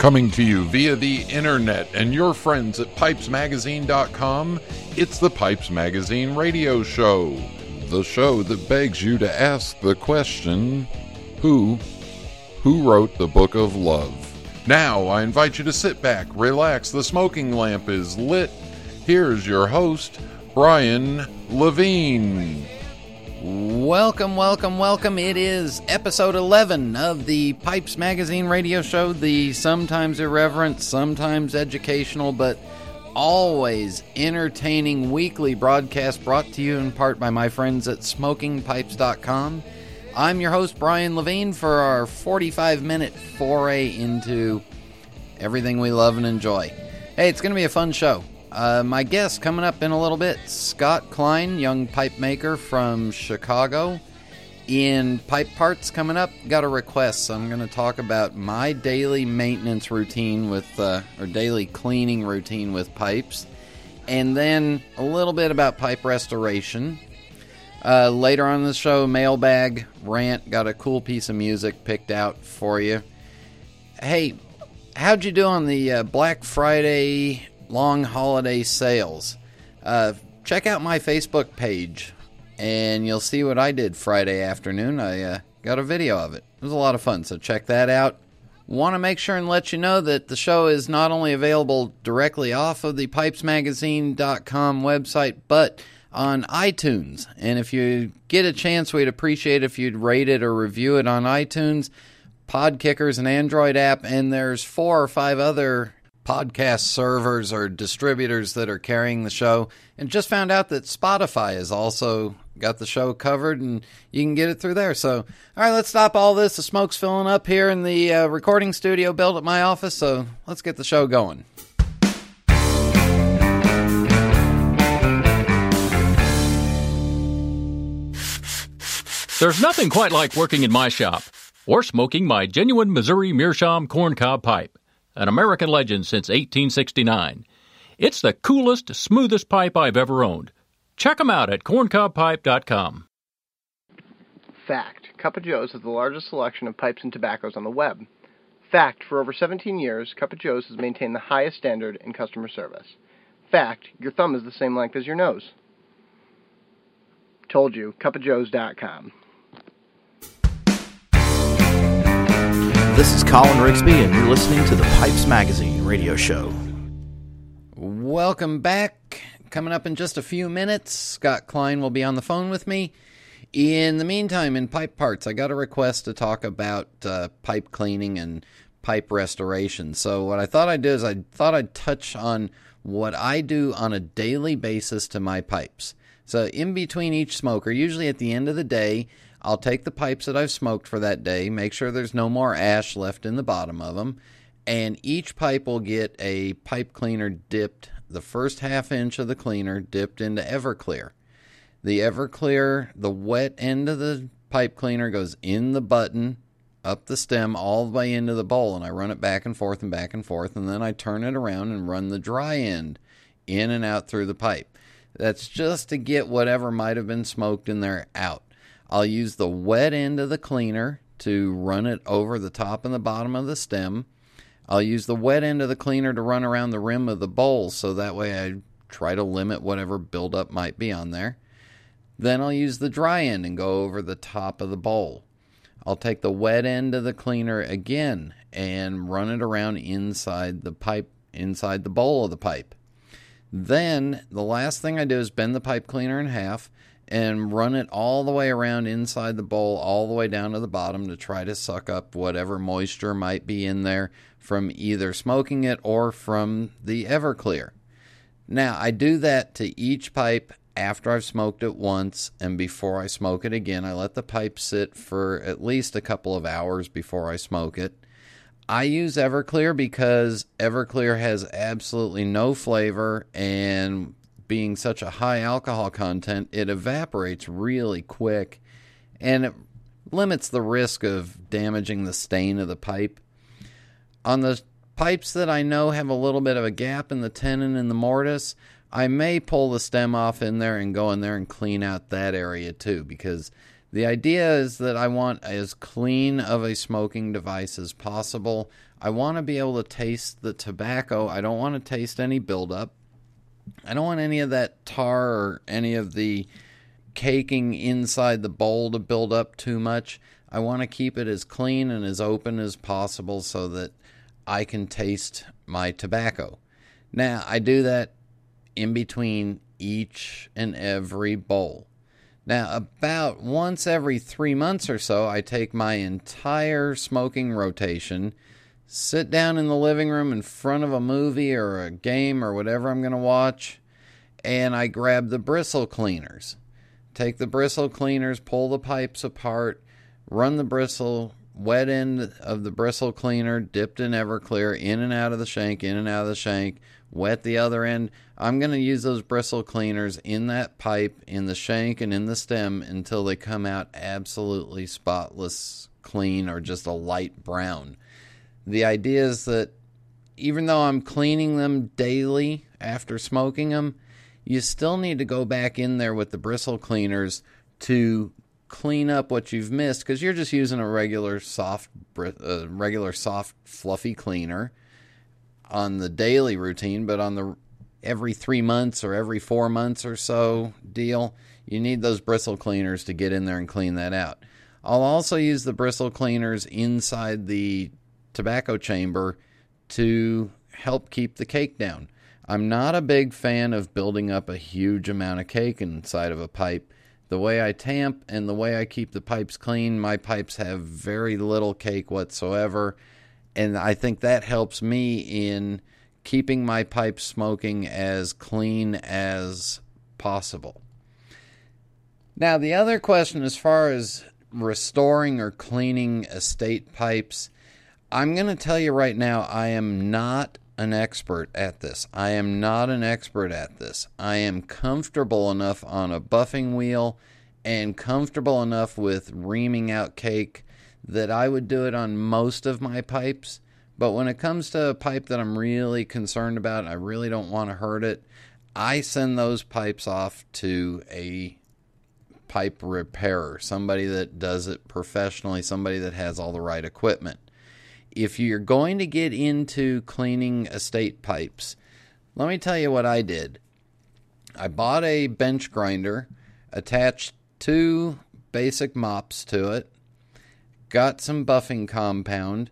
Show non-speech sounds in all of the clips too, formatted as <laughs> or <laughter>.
Coming to you via the internet and your friends at pipesmagazine.com, it's the Pipes Magazine radio show. The show that begs you to ask the question who who wrote the book of love? Now, I invite you to sit back, relax, the smoking lamp is lit. Here's your host, Brian Levine. Welcome, welcome, welcome. It is episode 11 of the Pipes Magazine radio show, the sometimes irreverent, sometimes educational, but always entertaining weekly broadcast brought to you in part by my friends at smokingpipes.com. I'm your host, Brian Levine, for our 45 minute foray into everything we love and enjoy. Hey, it's going to be a fun show. Uh, my guest coming up in a little bit Scott Klein, young pipe maker from Chicago. In Pipe Parts coming up, got a request. So I'm going to talk about my daily maintenance routine with, uh, or daily cleaning routine with pipes. And then a little bit about pipe restoration. Uh, later on the show, mailbag rant. Got a cool piece of music picked out for you. Hey, how'd you do on the uh, Black Friday long holiday sales? Uh, check out my Facebook page, and you'll see what I did Friday afternoon. I uh, got a video of it. It was a lot of fun, so check that out. Want to make sure and let you know that the show is not only available directly off of the pipesmagazine.com website, but on iTunes. And if you get a chance, we'd appreciate if you'd rate it or review it on iTunes. Podkickers, an Android app, and there's four or five other podcast servers or distributors that are carrying the show. And just found out that Spotify has also got the show covered, and you can get it through there. So, all right, let's stop all this. The smoke's filling up here in the uh, recording studio built at my office. So let's get the show going. There's nothing quite like working in my shop or smoking my genuine Missouri Meerschaum corncob pipe, an American legend since 1869. It's the coolest, smoothest pipe I've ever owned. Check them out at corncobpipe.com. Fact Cup of Joe's has the largest selection of pipes and tobaccos on the web. Fact For over 17 years, Cup of Joe's has maintained the highest standard in customer service. Fact Your thumb is the same length as your nose. Told you, cupofjoes.com. This is Colin Rigsby, and you're listening to the Pipes Magazine radio show. Welcome back. Coming up in just a few minutes, Scott Klein will be on the phone with me. In the meantime, in pipe parts, I got a request to talk about uh, pipe cleaning and pipe restoration. So, what I thought I'd do is I thought I'd touch on what I do on a daily basis to my pipes. So, in between each smoker, usually at the end of the day, I'll take the pipes that I've smoked for that day, make sure there's no more ash left in the bottom of them, and each pipe will get a pipe cleaner dipped, the first half inch of the cleaner dipped into Everclear. The Everclear, the wet end of the pipe cleaner goes in the button, up the stem, all the way into the bowl, and I run it back and forth and back and forth, and then I turn it around and run the dry end in and out through the pipe. That's just to get whatever might have been smoked in there out. I'll use the wet end of the cleaner to run it over the top and the bottom of the stem. I'll use the wet end of the cleaner to run around the rim of the bowl so that way I try to limit whatever buildup might be on there. Then I'll use the dry end and go over the top of the bowl. I'll take the wet end of the cleaner again and run it around inside the pipe, inside the bowl of the pipe. Then the last thing I do is bend the pipe cleaner in half and run it all the way around inside the bowl, all the way down to the bottom to try to suck up whatever moisture might be in there from either smoking it or from the Everclear. Now, I do that to each pipe after I've smoked it once and before I smoke it again. I let the pipe sit for at least a couple of hours before I smoke it. I use Everclear because Everclear has absolutely no flavor and being such a high alcohol content, it evaporates really quick and it limits the risk of damaging the stain of the pipe. On the pipes that I know have a little bit of a gap in the tenon and the mortise, I may pull the stem off in there and go in there and clean out that area too because The idea is that I want as clean of a smoking device as possible. I want to be able to taste the tobacco. I don't want to taste any buildup. I don't want any of that tar or any of the caking inside the bowl to build up too much. I want to keep it as clean and as open as possible so that I can taste my tobacco. Now, I do that in between each and every bowl. Now, about once every three months or so, I take my entire smoking rotation, sit down in the living room in front of a movie or a game or whatever I'm going to watch, and I grab the bristle cleaners. Take the bristle cleaners, pull the pipes apart, run the bristle wet end of the bristle cleaner dipped in Everclear in and out of the shank, in and out of the shank, wet the other end. I'm going to use those bristle cleaners in that pipe, in the shank, and in the stem until they come out absolutely spotless clean or just a light brown. The idea is that even though I'm cleaning them daily after smoking them, you still need to go back in there with the bristle cleaners to clean up what you've missed because you're just using a regular soft, uh, regular soft fluffy cleaner on the daily routine, but on the every three months or every four months or so deal, you need those bristle cleaners to get in there and clean that out. I'll also use the bristle cleaners inside the tobacco chamber to help keep the cake down. I'm not a big fan of building up a huge amount of cake inside of a pipe the way I tamp and the way I keep the pipes clean, my pipes have very little cake whatsoever. And I think that helps me in keeping my pipes smoking as clean as possible. Now, the other question as far as restoring or cleaning estate pipes, I'm going to tell you right now, I am not an expert at this. I am not an expert at this. I am comfortable enough on a buffing wheel and comfortable enough with reaming out cake that I would do it on most of my pipes. But when it comes to a pipe that I'm really concerned about, I really don't want to hurt it, I send those pipes off to a pipe repairer, somebody that does it professionally, somebody that has all the right equipment if you're going to get into cleaning estate pipes, let me tell you what I did. I bought a bench grinder, attached two basic mops to it, got some buffing compound,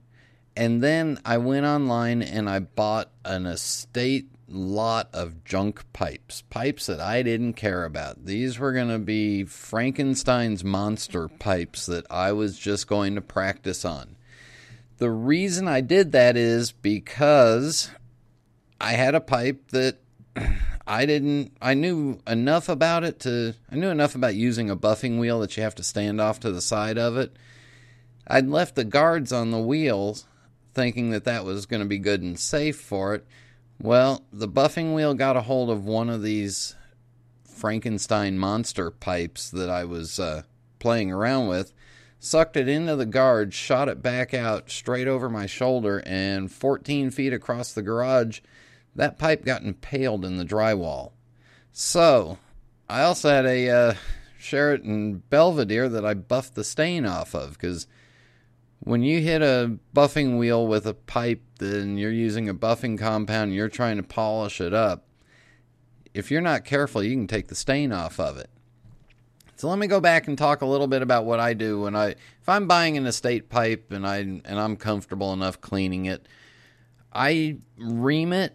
and then I went online and I bought an estate lot of junk pipes, pipes that I didn't care about. These were going to be Frankenstein's monster pipes that I was just going to practice on. The reason I did that is because I had a pipe that <clears throat> I didn't I knew enough about it to I knew enough about using a buffing wheel that you have to stand off to the side of it. I'd left the guards on the wheels thinking that that was going to be good and safe for it. Well, the buffing wheel got a hold of one of these Frankenstein monster pipes that I was uh, playing around with sucked it into the guard, shot it back out straight over my shoulder, and 14 feet across the garage, that pipe got impaled in the drywall. So, I also had a uh, Sheraton Belvedere that I buffed the stain off of because when you hit a buffing wheel with a pipe, then you're using a buffing compound and you're trying to polish it up. If you're not careful, you can take the stain off of it. So let me go back and talk a little bit about what I do when I if I'm buying an estate pipe and I and I'm comfortable enough cleaning it. I ream it.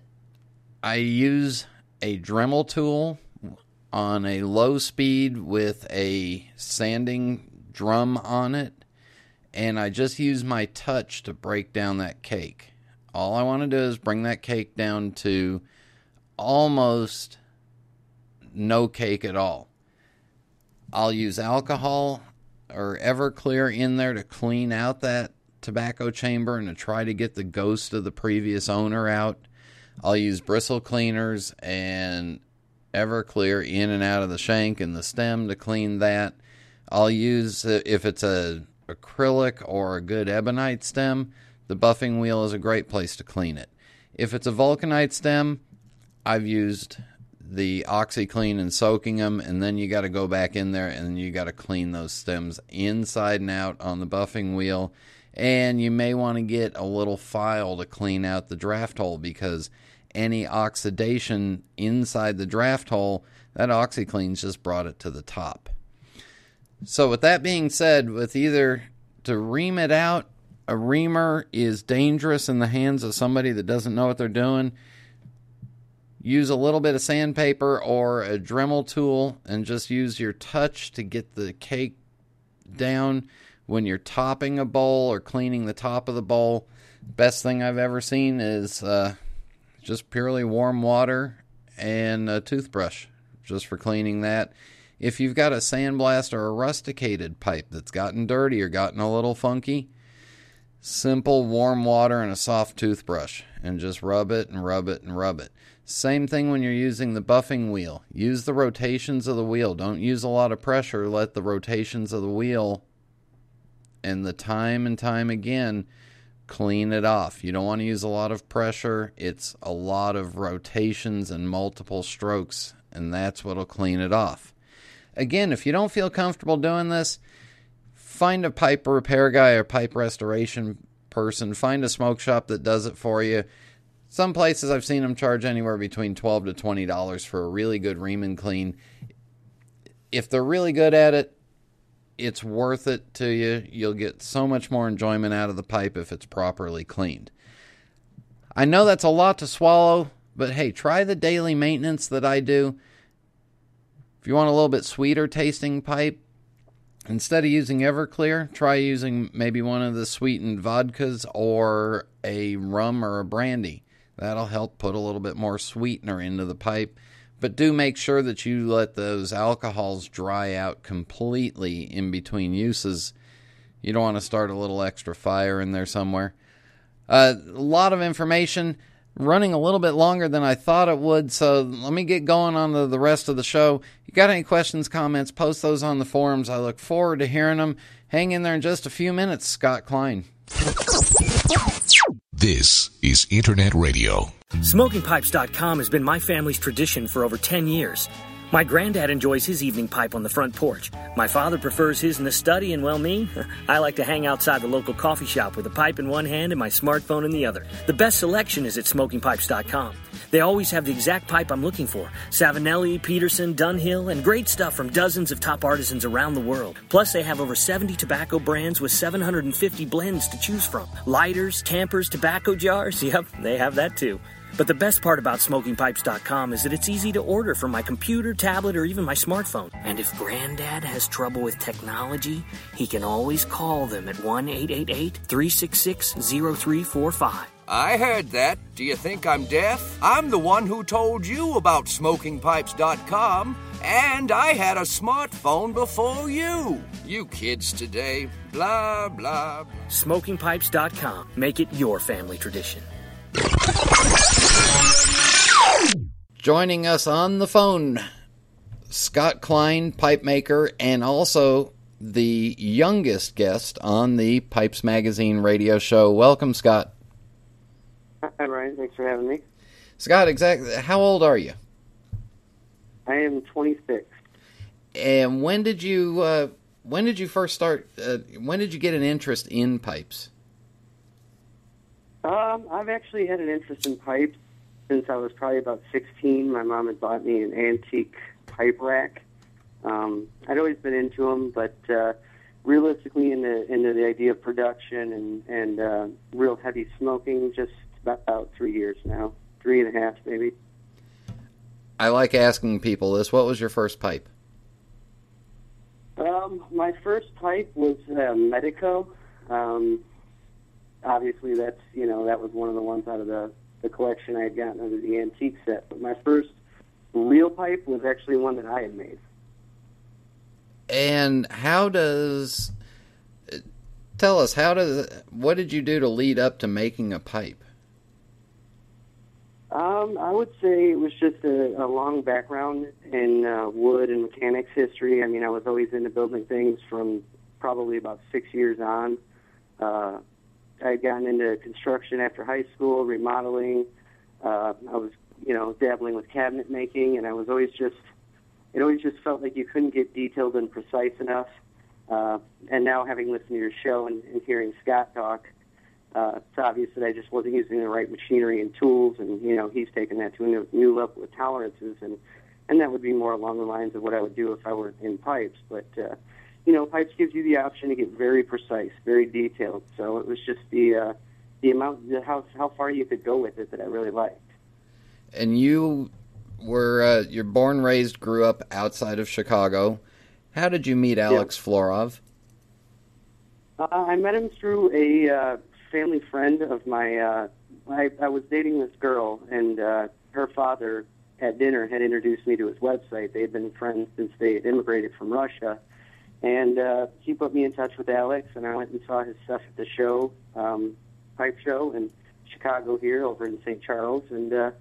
I use a Dremel tool on a low speed with a sanding drum on it and I just use my touch to break down that cake. All I want to do is bring that cake down to almost no cake at all. I'll use alcohol or Everclear in there to clean out that tobacco chamber and to try to get the ghost of the previous owner out. I'll use bristle cleaners and Everclear in and out of the shank and the stem to clean that. I'll use if it's a acrylic or a good ebonite stem, the buffing wheel is a great place to clean it. If it's a vulcanite stem, I've used the OxiClean and soaking them, and then you got to go back in there and you got to clean those stems inside and out on the buffing wheel. And you may want to get a little file to clean out the draft hole because any oxidation inside the draft hole, that OxiClean's just brought it to the top. So, with that being said, with either to ream it out, a reamer is dangerous in the hands of somebody that doesn't know what they're doing. Use a little bit of sandpaper or a Dremel tool and just use your touch to get the cake down when you're topping a bowl or cleaning the top of the bowl. Best thing I've ever seen is uh, just purely warm water and a toothbrush just for cleaning that. If you've got a sandblast or a rusticated pipe that's gotten dirty or gotten a little funky, simple warm water and a soft toothbrush and just rub it and rub it and rub it. Same thing when you're using the buffing wheel. Use the rotations of the wheel. Don't use a lot of pressure. Let the rotations of the wheel and the time and time again clean it off. You don't want to use a lot of pressure. It's a lot of rotations and multiple strokes, and that's what'll clean it off. Again, if you don't feel comfortable doing this, find a pipe repair guy or pipe restoration person. Find a smoke shop that does it for you. Some places I've seen them charge anywhere between twelve to twenty dollars for a really good ream and clean. If they're really good at it, it's worth it to you. You'll get so much more enjoyment out of the pipe if it's properly cleaned. I know that's a lot to swallow, but hey, try the daily maintenance that I do. If you want a little bit sweeter tasting pipe, instead of using Everclear, try using maybe one of the sweetened vodkas or a rum or a brandy. That'll help put a little bit more sweetener into the pipe. But do make sure that you let those alcohols dry out completely in between uses. You don't want to start a little extra fire in there somewhere. Uh, a lot of information running a little bit longer than I thought it would, so let me get going on the, the rest of the show. You got any questions, comments, post those on the forums. I look forward to hearing them. Hang in there in just a few minutes, Scott Klein. This is Internet Radio. SmokingPipes.com has been my family's tradition for over 10 years. My granddad enjoys his evening pipe on the front porch. My father prefers his in the study, and well, me, <laughs> I like to hang outside the local coffee shop with a pipe in one hand and my smartphone in the other. The best selection is at SmokingPipes.com. They always have the exact pipe I'm looking for Savinelli, Peterson, Dunhill, and great stuff from dozens of top artisans around the world. Plus, they have over 70 tobacco brands with 750 blends to choose from. Lighters, tampers, tobacco jars. <laughs> Yep, they have that too. But the best part about smokingpipes.com is that it's easy to order from my computer, tablet, or even my smartphone. And if Granddad has trouble with technology, he can always call them at 1 888 366 0345. I heard that. Do you think I'm deaf? I'm the one who told you about smokingpipes.com, and I had a smartphone before you. You kids today, blah, blah. Smokingpipes.com. Make it your family tradition. Joining us on the phone, Scott Klein, pipe maker, and also the youngest guest on the Pipes Magazine radio show. Welcome, Scott. Brian. Thanks for having me. Scott, exactly. How old are you? I am 26. And when did you uh, when did you first start? Uh, when did you get an interest in pipes? Um, I've actually had an interest in pipes since I was probably about 16. My mom had bought me an antique pipe rack. Um, I'd always been into them, but uh, realistically, into into the idea of production and and uh, real heavy smoking, just about three years now, three and a half maybe. I like asking people this. What was your first pipe? Um, my first pipe was uh, Medico. Um, obviously, that's you know that was one of the ones out of the the collection I had gotten under the antique set. But my first real pipe was actually one that I had made. And how does tell us how does what did you do to lead up to making a pipe? Um, I would say it was just a, a long background in uh, wood and mechanics history. I mean, I was always into building things from probably about six years on. Uh, I had gotten into construction after high school, remodeling. Uh, I was you know, dabbling with cabinet making, and I was always just, it always just felt like you couldn't get detailed and precise enough. Uh, and now, having listened to your show and, and hearing Scott talk, uh, it's obvious that I just wasn't using the right machinery and tools, and you know, he's taken that to a new, new level of tolerances, and and that would be more along the lines of what I would do if I were in pipes. But uh, you know, pipes gives you the option to get very precise, very detailed. So it was just the uh, the amount, the, how how far you could go with it that I really liked. And you were uh, you're born, raised, grew up outside of Chicago. How did you meet Alex yeah. Florov? Uh, I met him through a uh, family friend of my. Uh, I, I was dating this girl, and uh, her father at dinner had introduced me to his website. They had been friends since they had immigrated from Russia, and uh, he put me in touch with Alex, and I went and saw his stuff at the show, um, pipe show in Chicago here over in St. Charles, and uh,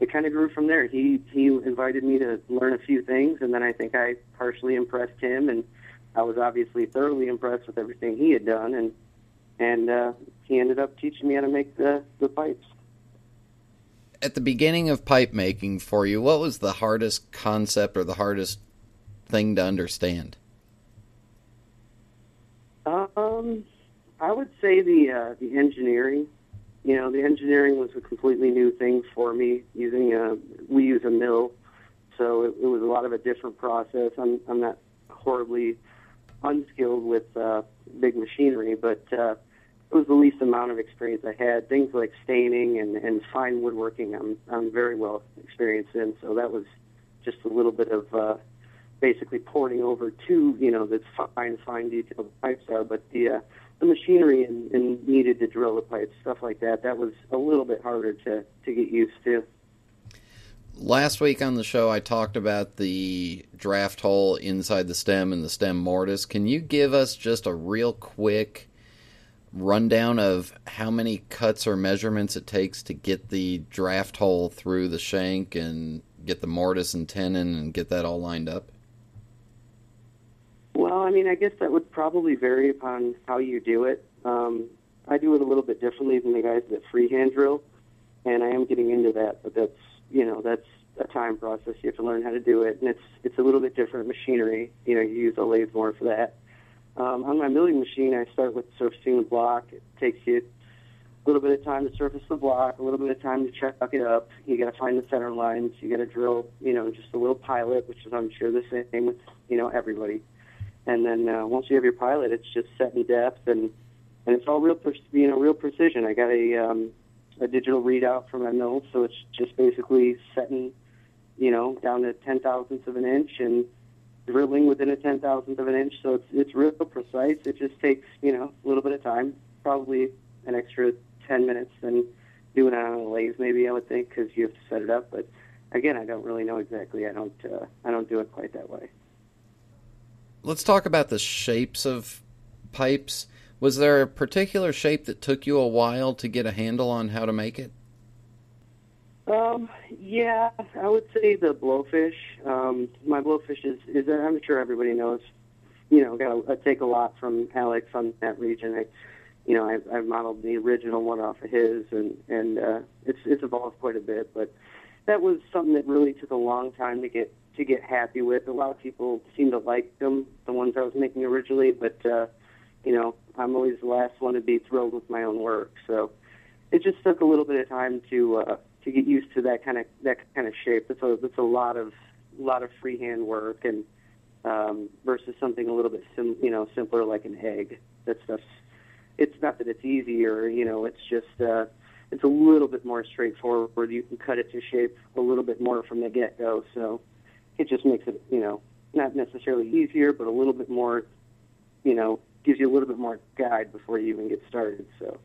it kind of grew from there. He he invited me to learn a few things, and then I think I partially impressed him, and I was obviously thoroughly impressed with everything he had done, and and uh, he ended up teaching me how to make the the pipes. At the beginning of pipe making for you, what was the hardest concept or the hardest thing to understand? Um, I would say the uh, the engineering you know, the engineering was a completely new thing for me. Using a, we use a mill, so it, it was a lot of a different process. I'm I'm not horribly unskilled with uh, big machinery, but uh, it was the least amount of experience I had. Things like staining and, and fine woodworking, I'm I'm very well experienced in. So that was just a little bit of uh, basically porting over to you know the fine fine detailed pipes are, but the uh, the machinery and, and needed to drill the pipes, stuff like that. That was a little bit harder to, to get used to. Last week on the show, I talked about the draft hole inside the stem and the stem mortise. Can you give us just a real quick rundown of how many cuts or measurements it takes to get the draft hole through the shank and get the mortise and tenon and get that all lined up? Well, I mean, I guess that would probably vary upon how you do it. Um, I do it a little bit differently than the guys that freehand drill, and I am getting into that. But that's you know that's a time process. You have to learn how to do it, and it's it's a little bit different machinery. You know, you use a lathe more for that. Um, on my milling machine, I start with surfacing the block. It takes you a little bit of time to surface the block, a little bit of time to chuck it up. You got to find the center lines. You got to drill, you know, just a little pilot, which is I'm sure the same with you know everybody. And then uh, once you have your pilot, it's just set in depth and and it's all real, you know, real precision. I got a um, a digital readout from my mill, so it's just basically setting, you know, down to ten thousandths of an inch and drilling within a ten thousandth of an inch. So it's it's real precise. It just takes you know a little bit of time, probably an extra ten minutes than doing it on a lathe, maybe I would think, because you have to set it up. But again, I don't really know exactly. I don't uh, I don't do it quite that way let's talk about the shapes of pipes. Was there a particular shape that took you a while to get a handle on how to make it? Um, yeah, I would say the blowfish. Um, my blowfish is, is I'm sure everybody knows, you know, got I take a lot from Alex on that region. I, you know, I, I modeled the original one off of his, and and uh, it's it's evolved quite a bit. But that was something that really took a long time to get to get happy with. A lot of people seem to like them, the ones I was making originally, but uh, you know, I'm always the last one to be thrilled with my own work. So it just took a little bit of time to uh, to get used to that kind of that kind of shape. It's a it's a lot of lot of freehand work and um, versus something a little bit sim, you know simpler like an egg. That stuff's it's not that it's easier, you know, it's just uh, it's a little bit more straightforward. You can cut it to shape a little bit more from the get go. So it just makes it, you know, not necessarily easier, but a little bit more, you know, gives you a little bit more guide before you even get started. So,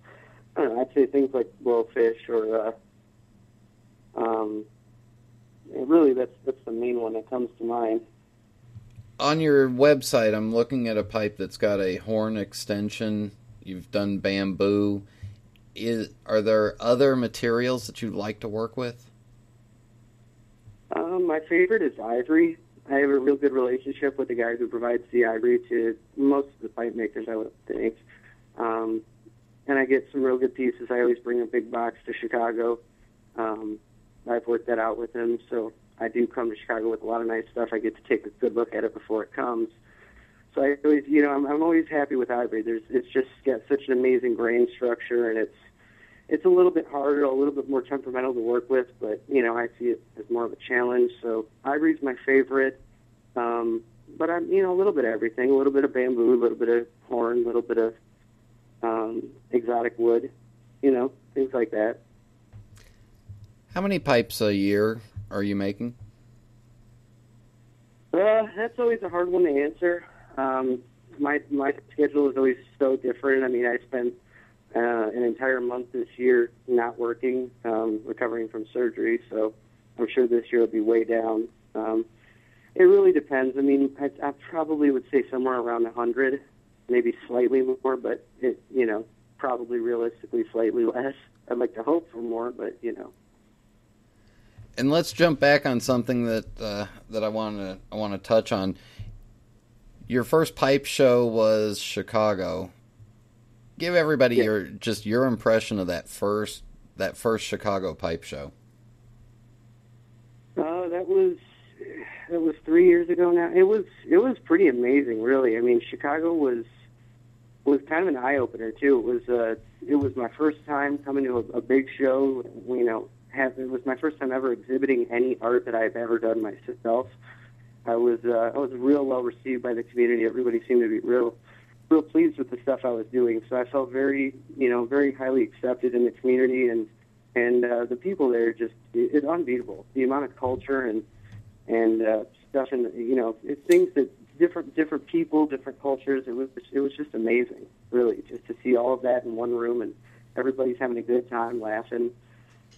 I don't know, I'd say things like blowfish or, uh, um, really that's, that's the main one that comes to mind. On your website, I'm looking at a pipe that's got a horn extension. You've done bamboo. Is, are there other materials that you'd like to work with? Um, my favorite is ivory. I have a real good relationship with the guy who provides the ivory to most of the pipe makers, I would think. Um, and I get some real good pieces. I always bring a big box to Chicago. Um, I've worked that out with him. So I do come to Chicago with a lot of nice stuff. I get to take a good look at it before it comes. So I always, you know, I'm, I'm always happy with Ivory. There's, it's just got such an amazing grain structure, and it's, it's a little bit harder, a little bit more temperamental to work with. But you know, I see it as more of a challenge. So Ivory's my favorite. Um, but I'm, you know, a little bit of everything. A little bit of bamboo, a little bit of horn, a little bit of um, exotic wood. You know, things like that. How many pipes a year are you making? Uh, that's always a hard one to answer. Um, my my schedule is always so different. I mean, I spent uh, an entire month this year not working, um, recovering from surgery. So I'm sure this year will be way down. Um, it really depends. I mean, I, I probably would say somewhere around a hundred, maybe slightly more, but it, you know, probably realistically slightly less. I'd like to hope for more, but you know. And let's jump back on something that uh, that I want to I want to touch on. Your first pipe show was Chicago. Give everybody Yeah. your just your impression of that first that first Chicago pipe show. Uh, that was that was three years ago now. It was it was pretty amazing, really. I mean, Chicago was was kind of an eye opener too. It was uh, it was my first time coming to a, a big show. You know, have it was my first time ever exhibiting any art that I've ever done myself. I was uh, I was real well received by the community. Everybody seemed to be real real pleased with the stuff I was doing. So I felt very you know very highly accepted in the community and and uh, the people there just it, it's unbeatable. The amount of culture and and uh, stuff and you know it's things that different different people, different cultures. It was it was just amazing, really, just to see all of that in one room and everybody's having a good time, laughing,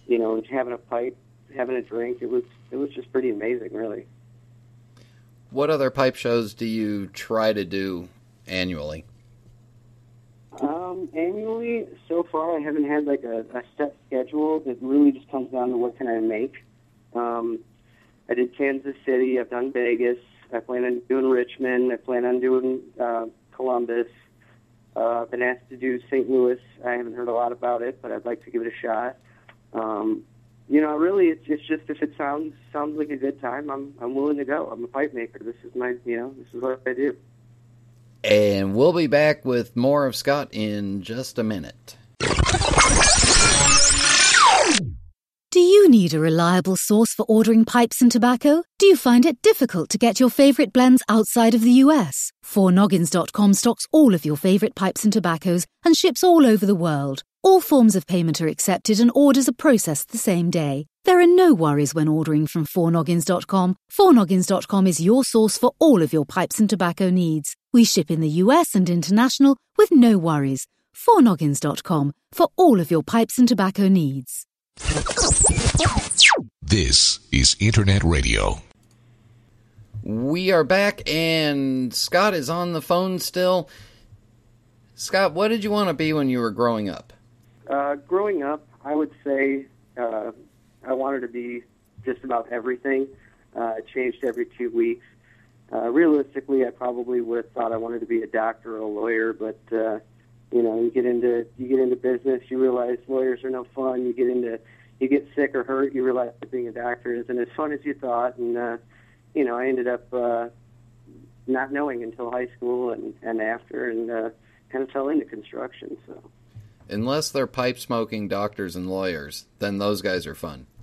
you know, having a pipe, having a drink. It was it was just pretty amazing, really. What other pipe shows do you try to do annually? Um, annually, so far, I haven't had like a, a set schedule. It really just comes down to what can I make. Um, I did Kansas City. I've done Vegas. I plan on doing Richmond. I plan on doing uh, Columbus. Uh, I've been asked to do St. Louis. I haven't heard a lot about it, but I'd like to give it a shot. Um, you know, really, it's, it's just if it sounds sounds like a good time, I'm I'm willing to go. I'm a pipe maker. This is my, you know, this is what I do. And we'll be back with more of Scott in just a minute. Do you need a reliable source for ordering pipes and tobacco? Do you find it difficult to get your favorite blends outside of the US? 4noggins.com stocks all of your favorite pipes and tobaccos and ships all over the world. All forms of payment are accepted and orders are processed the same day. There are no worries when ordering from 4noggins.com. 4noggins.com is your source for all of your pipes and tobacco needs. We ship in the US and international with no worries. 4noggins.com for all of your pipes and tobacco needs. This is Internet Radio. We are back, and Scott is on the phone still. Scott, what did you want to be when you were growing up? Uh, growing up, I would say uh, I wanted to be just about everything. Uh, it changed every two weeks. Uh, realistically, I probably would have thought I wanted to be a doctor or a lawyer, but uh, you know, you get into you get into business, you realize lawyers are no fun. You get into you get sick or hurt, you realize that being a doctor isn't as fun as you thought, and uh, you know, I ended up uh, not knowing until high school and and after, and uh, kind of fell into construction. So. Unless they're pipe smoking doctors and lawyers, then those guys are fun. <laughs>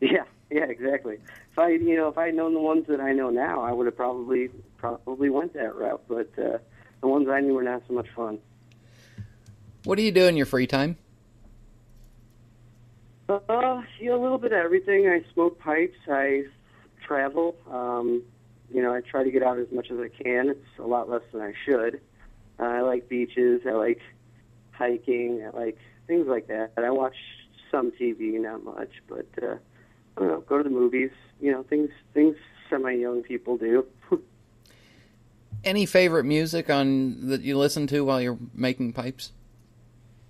Yeah, yeah, exactly. If I, you know, if I had known the ones that I know now, I would have probably probably went that route. But uh, the ones I knew were not so much fun. What do you do in your free time? Uh, you know, a little bit of everything. I smoke pipes. I travel. Um, you know, I try to get out as much as I can. It's a lot less than I should. Uh, I like beaches. I like hiking. Like things like that. I watch some TV, not much, but uh, I don't know. Go to the movies. You know, things things semi young people do. <laughs> Any favorite music on that you listen to while you're making pipes?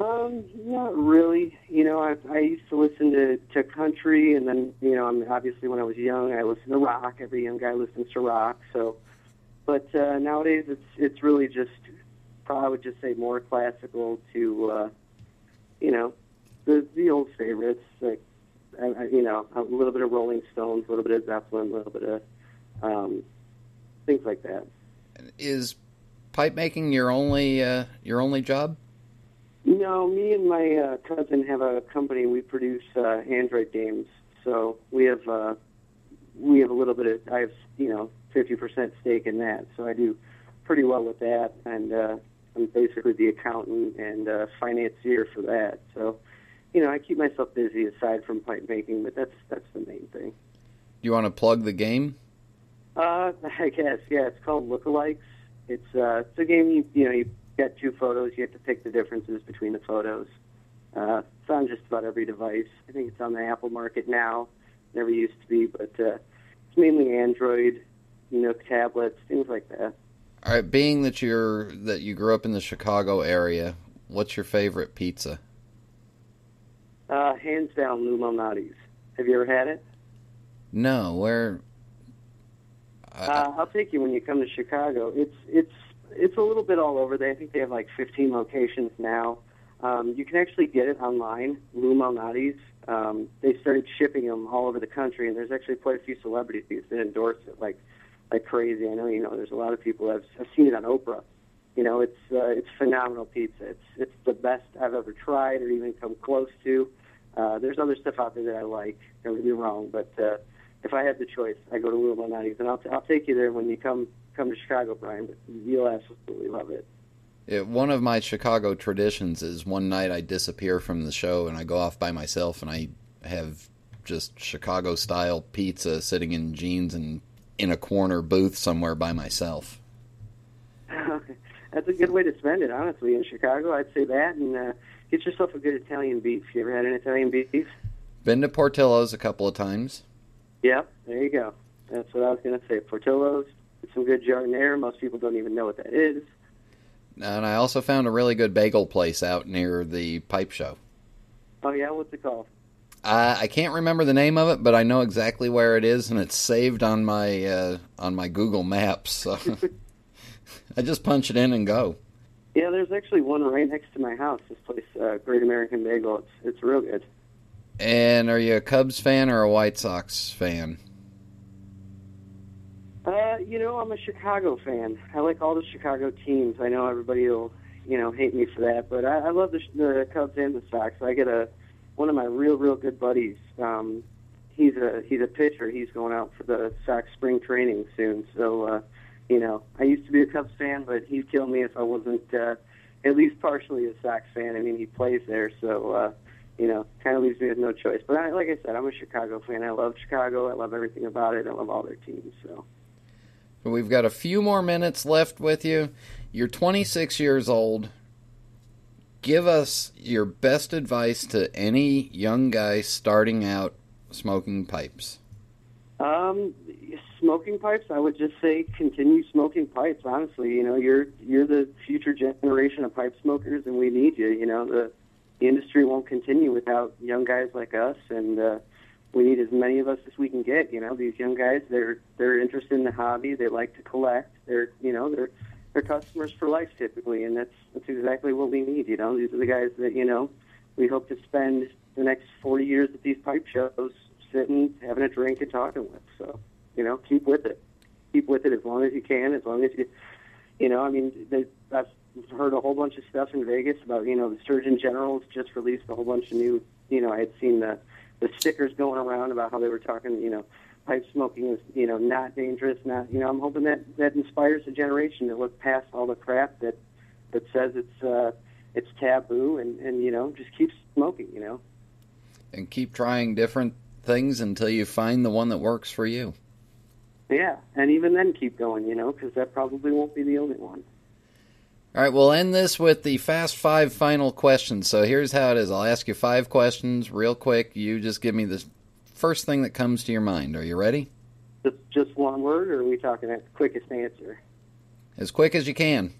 Um, not really. You know, I I used to listen to to country, and then you know, I mean, obviously when I was young, I listened to rock. Every young guy listens to rock. So, but uh, nowadays it's it's really just probably I would just say more classical to uh, you know the the old favorites like I, you know, a little bit of Rolling Stones, a little bit of Zeppelin, a little bit of um, things like that. Is pipe making your only uh, your only job? No, me and my uh, cousin have a company. We produce uh, Android games, so we have uh, we have a little bit of. I have you know fifty percent stake in that, so I do pretty well with that, and uh, I'm basically the accountant and uh, financier for that. So, you know, I keep myself busy aside from pipe making, but that's that's the main thing. Do you want to plug the game? Uh, <laughs> I guess yeah. It's called Lookalikes. It's uh, it's a game you you know you get two photos. You have to pick the differences between the photos. Uh, it's on just about every device. I think it's on the Apple market now. Never used to be, but uh, it's mainly Android, you know, tablets, things like that. All right, being that you're that you grew up in the Chicago area, what's your favorite pizza? Uh, hands down, Lou Malnati's. Have you ever had it? No, where? Uh, I'll take you when you come to Chicago. It's it's it's a little bit all over there. I think they have like 15 locations now. Um, you can actually get it online, Lou Malnati's. Um, they started shipping them all over the country, and there's actually quite a few celebrities that endorse it, like like crazy. I know you know there's a lot of people have have seen it on Oprah. You know, it's uh, it's phenomenal pizza. It's it's the best I've ever tried or even come close to. Uh, there's other stuff out there that I like. Don't get me wrong, but uh, if I had the choice, I go to Lou Malnati's, and I'll t- I'll take you there when you come come to Chicago, Brian. But you'll absolutely love it. It, one of my Chicago traditions is one night I disappear from the show and I go off by myself and I have just Chicago style pizza sitting in jeans and in a corner booth somewhere by myself. Okay. That's a good way to spend it, honestly. In Chicago, I'd say that, and uh, get yourself a good Italian beef. You ever had an Italian beef? Been to Portillo's a couple of times. Yep, there you go. That's what I was going to say. Portillo's, some good giardiniera. Most people don't even know what that is. And I also found a really good bagel place out near the pipe show. Oh yeah, what's it called? Uh, I can't remember the name of it, but I know exactly where it is, and it's saved on my uh, on my Google Maps. So <laughs> I just punch it in and go. Yeah, there's actually one right next to my house. This place, uh, Great American Bagel. It's it's real good. And are you a Cubs fan or a White Sox fan? Uh, you know, I'm a Chicago fan. I like all the Chicago teams. I know everybody will, you know, hate me for that, but I, I love the, the Cubs and the Sox. I get a one of my real, real good buddies. Um, he's a he's a pitcher. He's going out for the Sox spring training soon. So, uh, you know, I used to be a Cubs fan, but he'd kill me if I wasn't uh, at least partially a Sox fan. I mean, he plays there, so uh, you know, kind of leaves me with no choice. But I, like I said, I'm a Chicago fan. I love Chicago. I love everything about it. I love all their teams. So. We've got a few more minutes left with you. You're 26 years old. Give us your best advice to any young guy starting out smoking pipes. Um, smoking pipes. I would just say continue smoking pipes. Honestly, you know, you're you're the future generation of pipe smokers, and we need you. You know, the, the industry won't continue without young guys like us, and uh, we need as many of us as we can get. You know, these young guys, they're they're interested in the hobby. They like to collect. They're you know they're they're customers for life typically, and that's that's exactly what we need. You know, these are the guys that you know we hope to spend the next 40 years at these pipe shows, sitting, having a drink, and talking with. So, you know, keep with it. Keep with it as long as you can. As long as you, you know, I mean, they, I've heard a whole bunch of stuff in Vegas about you know the Surgeon General's just released a whole bunch of new. You know, I had seen the the stickers going around about how they were talking, you know, pipe smoking is, you know, not dangerous, not, you know, I'm hoping that that inspires a generation to look past all the crap that that says it's uh it's taboo and and you know, just keep smoking, you know. And keep trying different things until you find the one that works for you. Yeah, and even then keep going, you know, because that probably won't be the only one. All right, we'll end this with the fast five final questions. So here's how it is I'll ask you five questions real quick. You just give me the first thing that comes to your mind. Are you ready? Just, just one word, or are we talking the quickest answer? As quick as you can.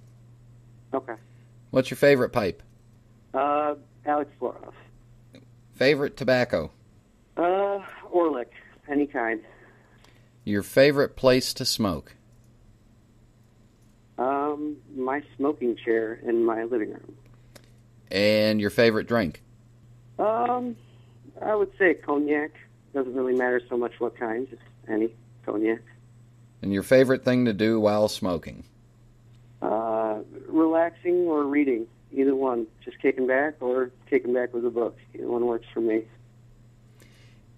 Okay. What's your favorite pipe? Uh, Alex Florov. Favorite tobacco? Uh, Orlik, any kind. Your favorite place to smoke? Um, my smoking chair in my living room. And your favorite drink? Um, I would say cognac. Doesn't really matter so much what kind, just any cognac. And your favorite thing to do while smoking? Uh, relaxing or reading, either one. Just kicking back or kicking back with a book. Either one works for me.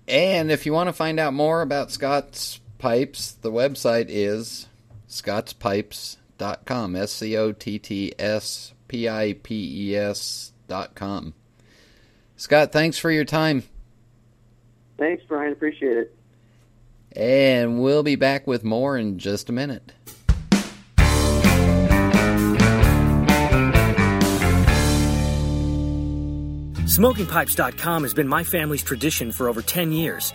And if you want to find out more about Scott's Pipes, the website is scottspipes.com. S C O T T S P I P E S dot com. Scott, thanks for your time. Thanks, Brian. Appreciate it. And we'll be back with more in just a minute. SmokingPipes.com has been my family's tradition for over 10 years.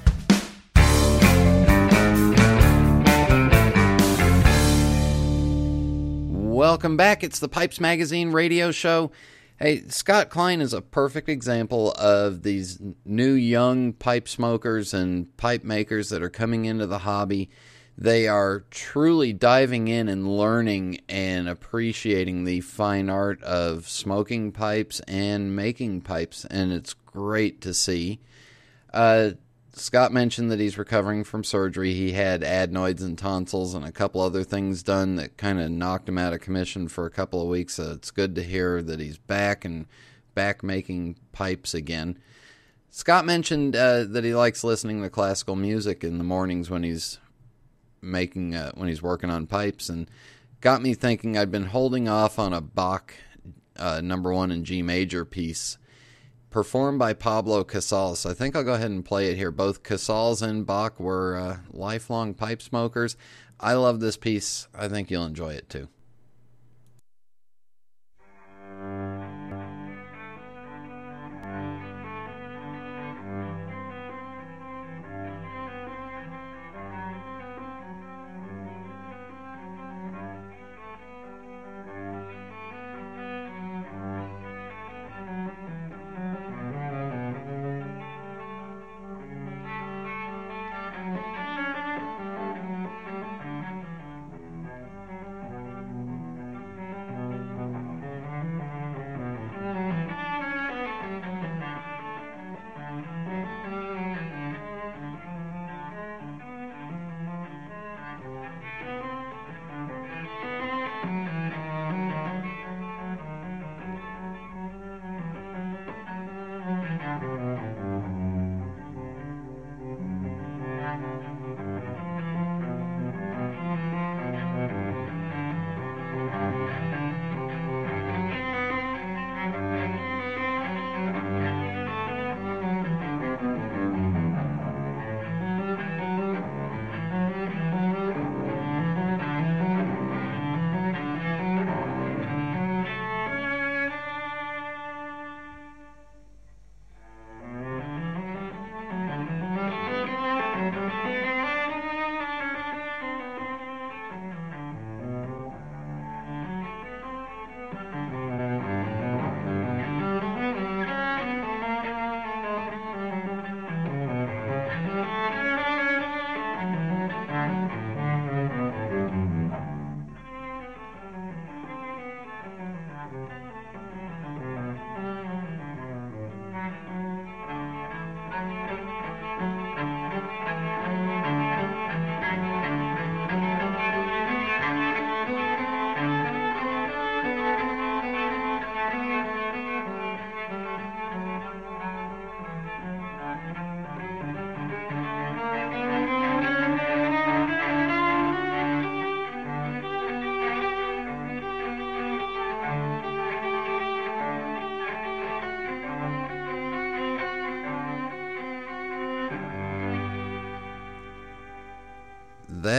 Welcome back. It's the Pipes Magazine radio show. Hey, Scott Klein is a perfect example of these new young pipe smokers and pipe makers that are coming into the hobby. They are truly diving in and learning and appreciating the fine art of smoking pipes and making pipes, and it's great to see. Uh, Scott mentioned that he's recovering from surgery. He had adenoids and tonsils and a couple other things done that kind of knocked him out of commission for a couple of weeks. So it's good to hear that he's back and back making pipes again. Scott mentioned uh, that he likes listening to classical music in the mornings when he's making uh, when he's working on pipes, and got me thinking. I'd been holding off on a Bach uh, number one in G major piece performed by Pablo Casals. I think I'll go ahead and play it here. Both Casals and Bach were uh, lifelong pipe smokers. I love this piece. I think you'll enjoy it too.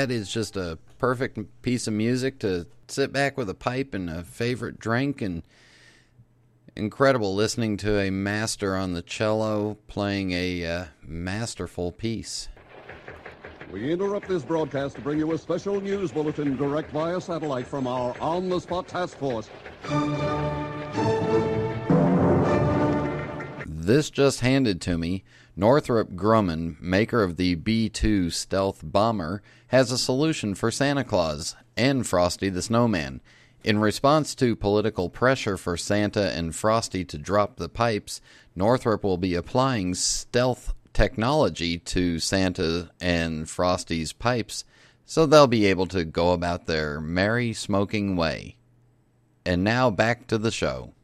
That is just a perfect piece of music to sit back with a pipe and a favorite drink and incredible listening to a master on the cello playing a uh, masterful piece. We interrupt this broadcast to bring you a special news bulletin direct via satellite from our on the spot task force. This just handed to me. Northrop Grumman, maker of the B 2 stealth bomber, has a solution for Santa Claus and Frosty the Snowman. In response to political pressure for Santa and Frosty to drop the pipes, Northrop will be applying stealth technology to Santa and Frosty's pipes so they'll be able to go about their merry smoking way. And now back to the show.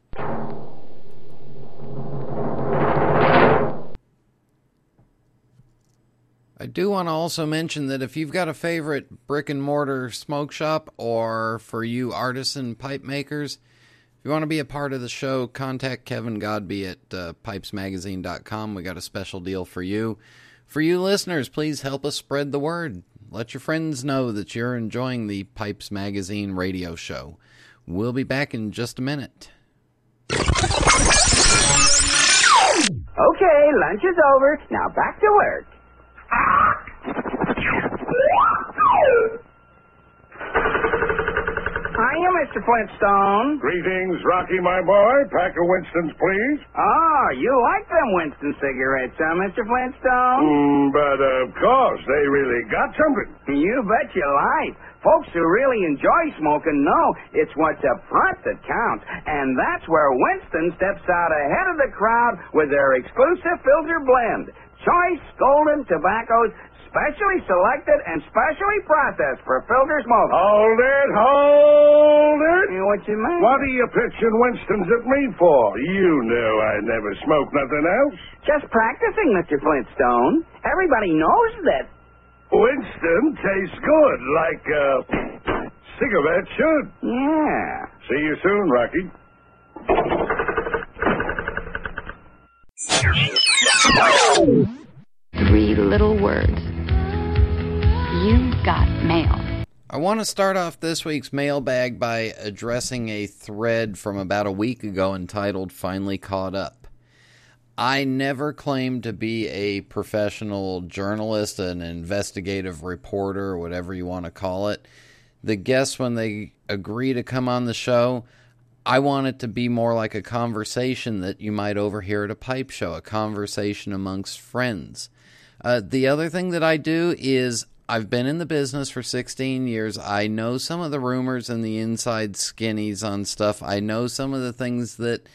I do want to also mention that if you've got a favorite brick and mortar smoke shop, or for you artisan pipe makers, if you want to be a part of the show, contact Kevin Godbee at uh, pipesmagazine.com. We got a special deal for you. For you listeners, please help us spread the word. Let your friends know that you're enjoying the Pipes Magazine radio show. We'll be back in just a minute. Okay, lunch is over. Now back to work. Hiya, Mr. Flintstone. Greetings, Rocky, my boy. Pack of Winston's, please. Oh, you like them Winston cigarettes, huh, Mr. Flintstone? Mm, but of course, they really got something. You bet your life. Folks who really enjoy smoking know it's what's up front that counts. And that's where Winston steps out ahead of the crowd with their exclusive filter blend. Choice golden tobaccos specially selected and specially processed for filter smoking. Hold it, hold it. What you mean? What are you pitching Winston's at me for? You know I never smoke nothing else. Just practicing, Mr. Flintstone. Everybody knows that. Winston tastes good, like a cigarette should. Yeah. See you soon, Rocky. Three little words. You got mail. I want to start off this week's mailbag by addressing a thread from about a week ago entitled Finally Caught Up. I never claimed to be a professional journalist, an investigative reporter, whatever you want to call it. The guests, when they agree to come on the show, I want it to be more like a conversation that you might overhear at a pipe show, a conversation amongst friends. Uh, the other thing that I do is I've been in the business for 16 years. I know some of the rumors and the inside skinnies on stuff. I know some of the things that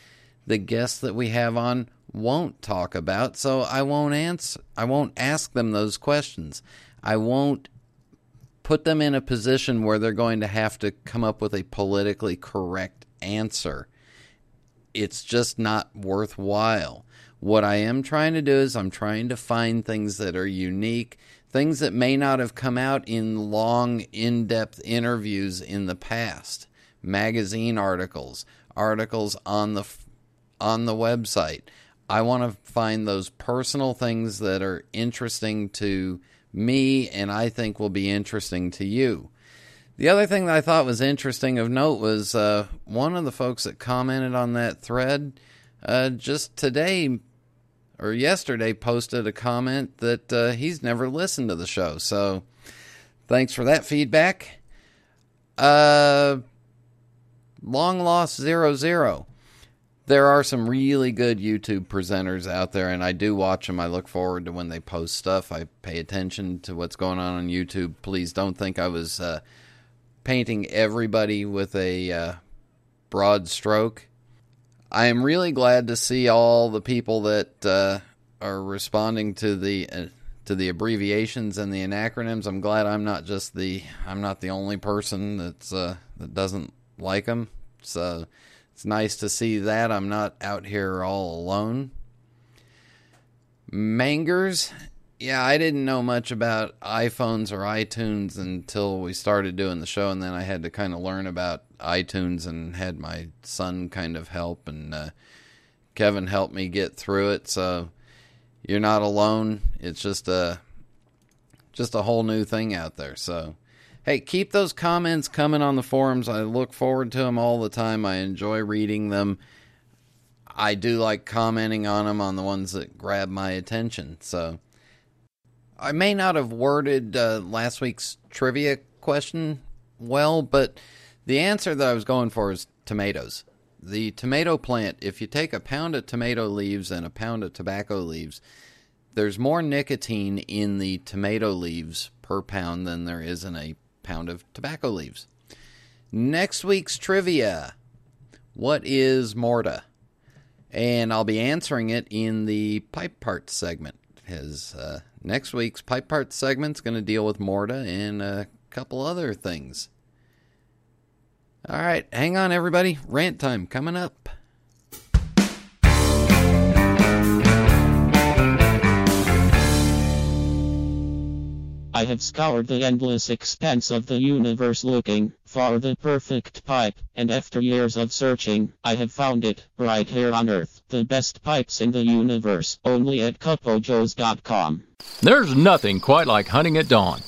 the guests that we have on won't talk about, so I won't answer I won't ask them those questions. I won't put them in a position where they're going to have to come up with a politically correct answer. It's just not worthwhile. What I am trying to do is I'm trying to find things that are unique, things that may not have come out in long, in depth interviews in the past, magazine articles, articles on the, on the website. I want to find those personal things that are interesting to me and I think will be interesting to you. The other thing that I thought was interesting of note was uh, one of the folks that commented on that thread uh, just today or yesterday posted a comment that uh, he's never listened to the show. So thanks for that feedback. Uh, long lost zero zero. There are some really good YouTube presenters out there, and I do watch them. I look forward to when they post stuff. I pay attention to what's going on on YouTube. Please don't think I was uh, painting everybody with a uh, broad stroke. I am really glad to see all the people that uh, are responding to the uh, to the abbreviations and the acronyms. I'm glad I'm not just the I'm not the only person that's uh, that doesn't like them. So it's nice to see that I'm not out here all alone. Mangers, yeah, I didn't know much about iPhones or iTunes until we started doing the show, and then I had to kind of learn about iTunes and had my son kind of help, and uh, Kevin helped me get through it. So you're not alone. It's just a just a whole new thing out there. So, hey, keep those comments coming on the forums. I look forward to them all the time. I enjoy reading them. I do like commenting on them on the ones that grab my attention. So, I may not have worded uh, last week's trivia question well, but the answer that I was going for is tomatoes. The tomato plant, if you take a pound of tomato leaves and a pound of tobacco leaves, there's more nicotine in the tomato leaves per pound than there is in a pound of tobacco leaves. Next week's trivia What is Morta? And I'll be answering it in the pipe parts segment. Because uh, next week's pipe parts segment is going to deal with Morta and a couple other things. All right, hang on, everybody. Rant time coming up. I have scoured the endless expanse of the universe looking for the perfect pipe, and after years of searching, I have found it right here on Earth. The best pipes in the universe, only at CupoJoes.com. There's nothing quite like hunting at dawn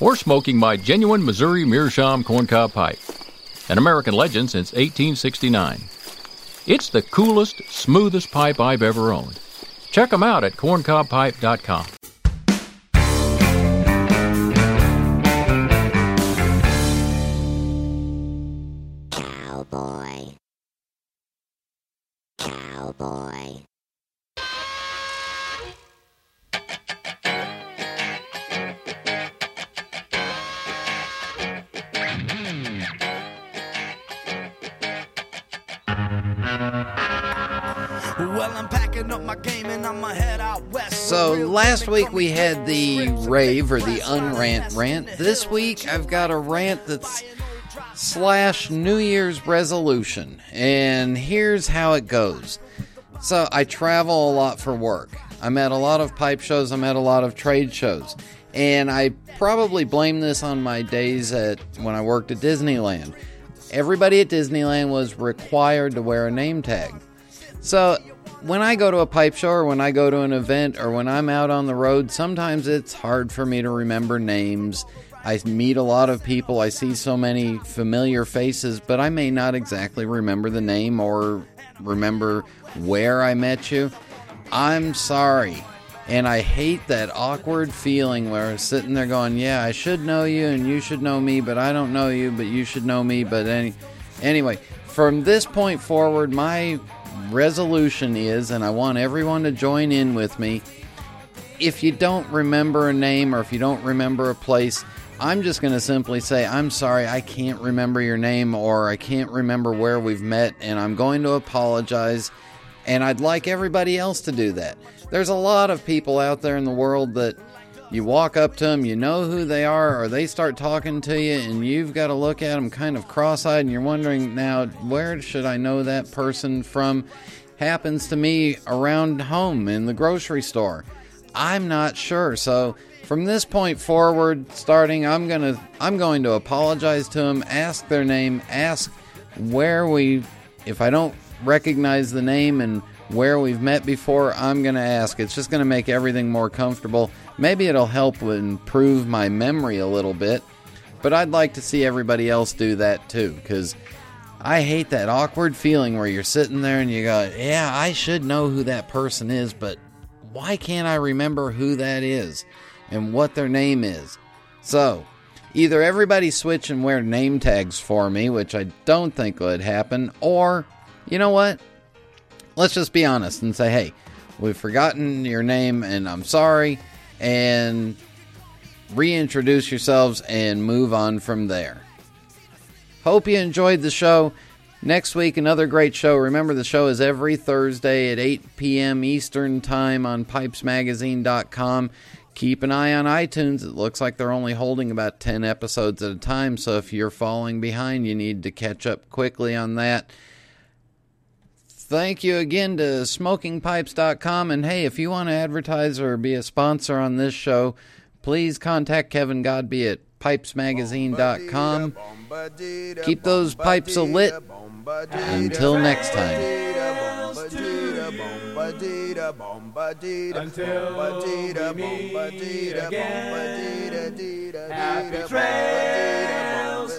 or smoking my genuine Missouri Meerschaum corncob pipe, an American legend since 1869. It's the coolest, smoothest pipe I've ever owned. Check them out at corncobpipe.com. So last week we had the rave or the unrant rant. This week I've got a rant that's slash New Year's resolution. And here's how it goes. So I travel a lot for work. I'm at a lot of pipe shows, I'm at a lot of trade shows. And I probably blame this on my days at when I worked at Disneyland. Everybody at Disneyland was required to wear a name tag. So when I go to a pipe show or when I go to an event or when I'm out on the road, sometimes it's hard for me to remember names. I meet a lot of people, I see so many familiar faces, but I may not exactly remember the name or remember where I met you. I'm sorry. And I hate that awkward feeling where I'm sitting there going, Yeah, I should know you and you should know me, but I don't know you, but you should know me. But any, anyway, from this point forward, my resolution is, and I want everyone to join in with me. If you don't remember a name or if you don't remember a place, I'm just going to simply say, I'm sorry, I can't remember your name or I can't remember where we've met, and I'm going to apologize. And I'd like everybody else to do that. There's a lot of people out there in the world that you walk up to them, you know who they are, or they start talking to you, and you've got to look at them kind of cross eyed, and you're wondering, now, where should I know that person from? Happens to me around home in the grocery store. I'm not sure. So, from this point forward, starting, I'm gonna I'm going to apologize to them, ask their name, ask where we, if I don't recognize the name and where we've met before, I'm gonna ask. It's just gonna make everything more comfortable. Maybe it'll help improve my memory a little bit, but I'd like to see everybody else do that too, because I hate that awkward feeling where you're sitting there and you go, Yeah, I should know who that person is, but why can't I remember who that is and what their name is? So, either everybody switch and wear name tags for me, which I don't think would happen, or, you know what? Let's just be honest and say, Hey, we've forgotten your name and I'm sorry and reintroduce yourselves and move on from there. Hope you enjoyed the show. Next week, another great show. Remember, the show is every Thursday at 8 p.m. Eastern Time on pipesmagazine.com. Keep an eye on iTunes. It looks like they're only holding about 10 episodes at a time, so if you're falling behind, you need to catch up quickly on that. Thank you again to smokingpipes.com. And hey, if you want to advertise or be a sponsor on this show, please contact Kevin Godbee at pipesmagazine.com. Keep those pipes lit. Until next time. Until we again. Happy dee-da, bum, trails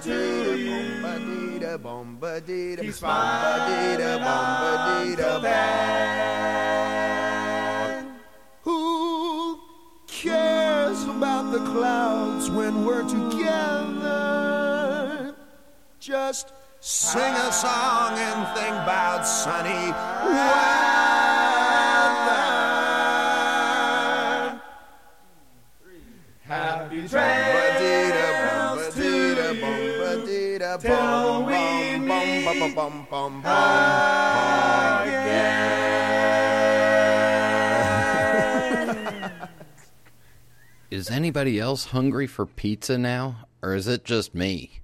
ba-dee-da, to ba-dee-da, bum, ba-dee-da, Keep ba-dee-da, smiling bum, ba-dee-da, until Who cares about the clouds when we're together? Just sing a song and think about sunny weather. Happy trails meet Is anybody else hungry for pizza now, or is it just me?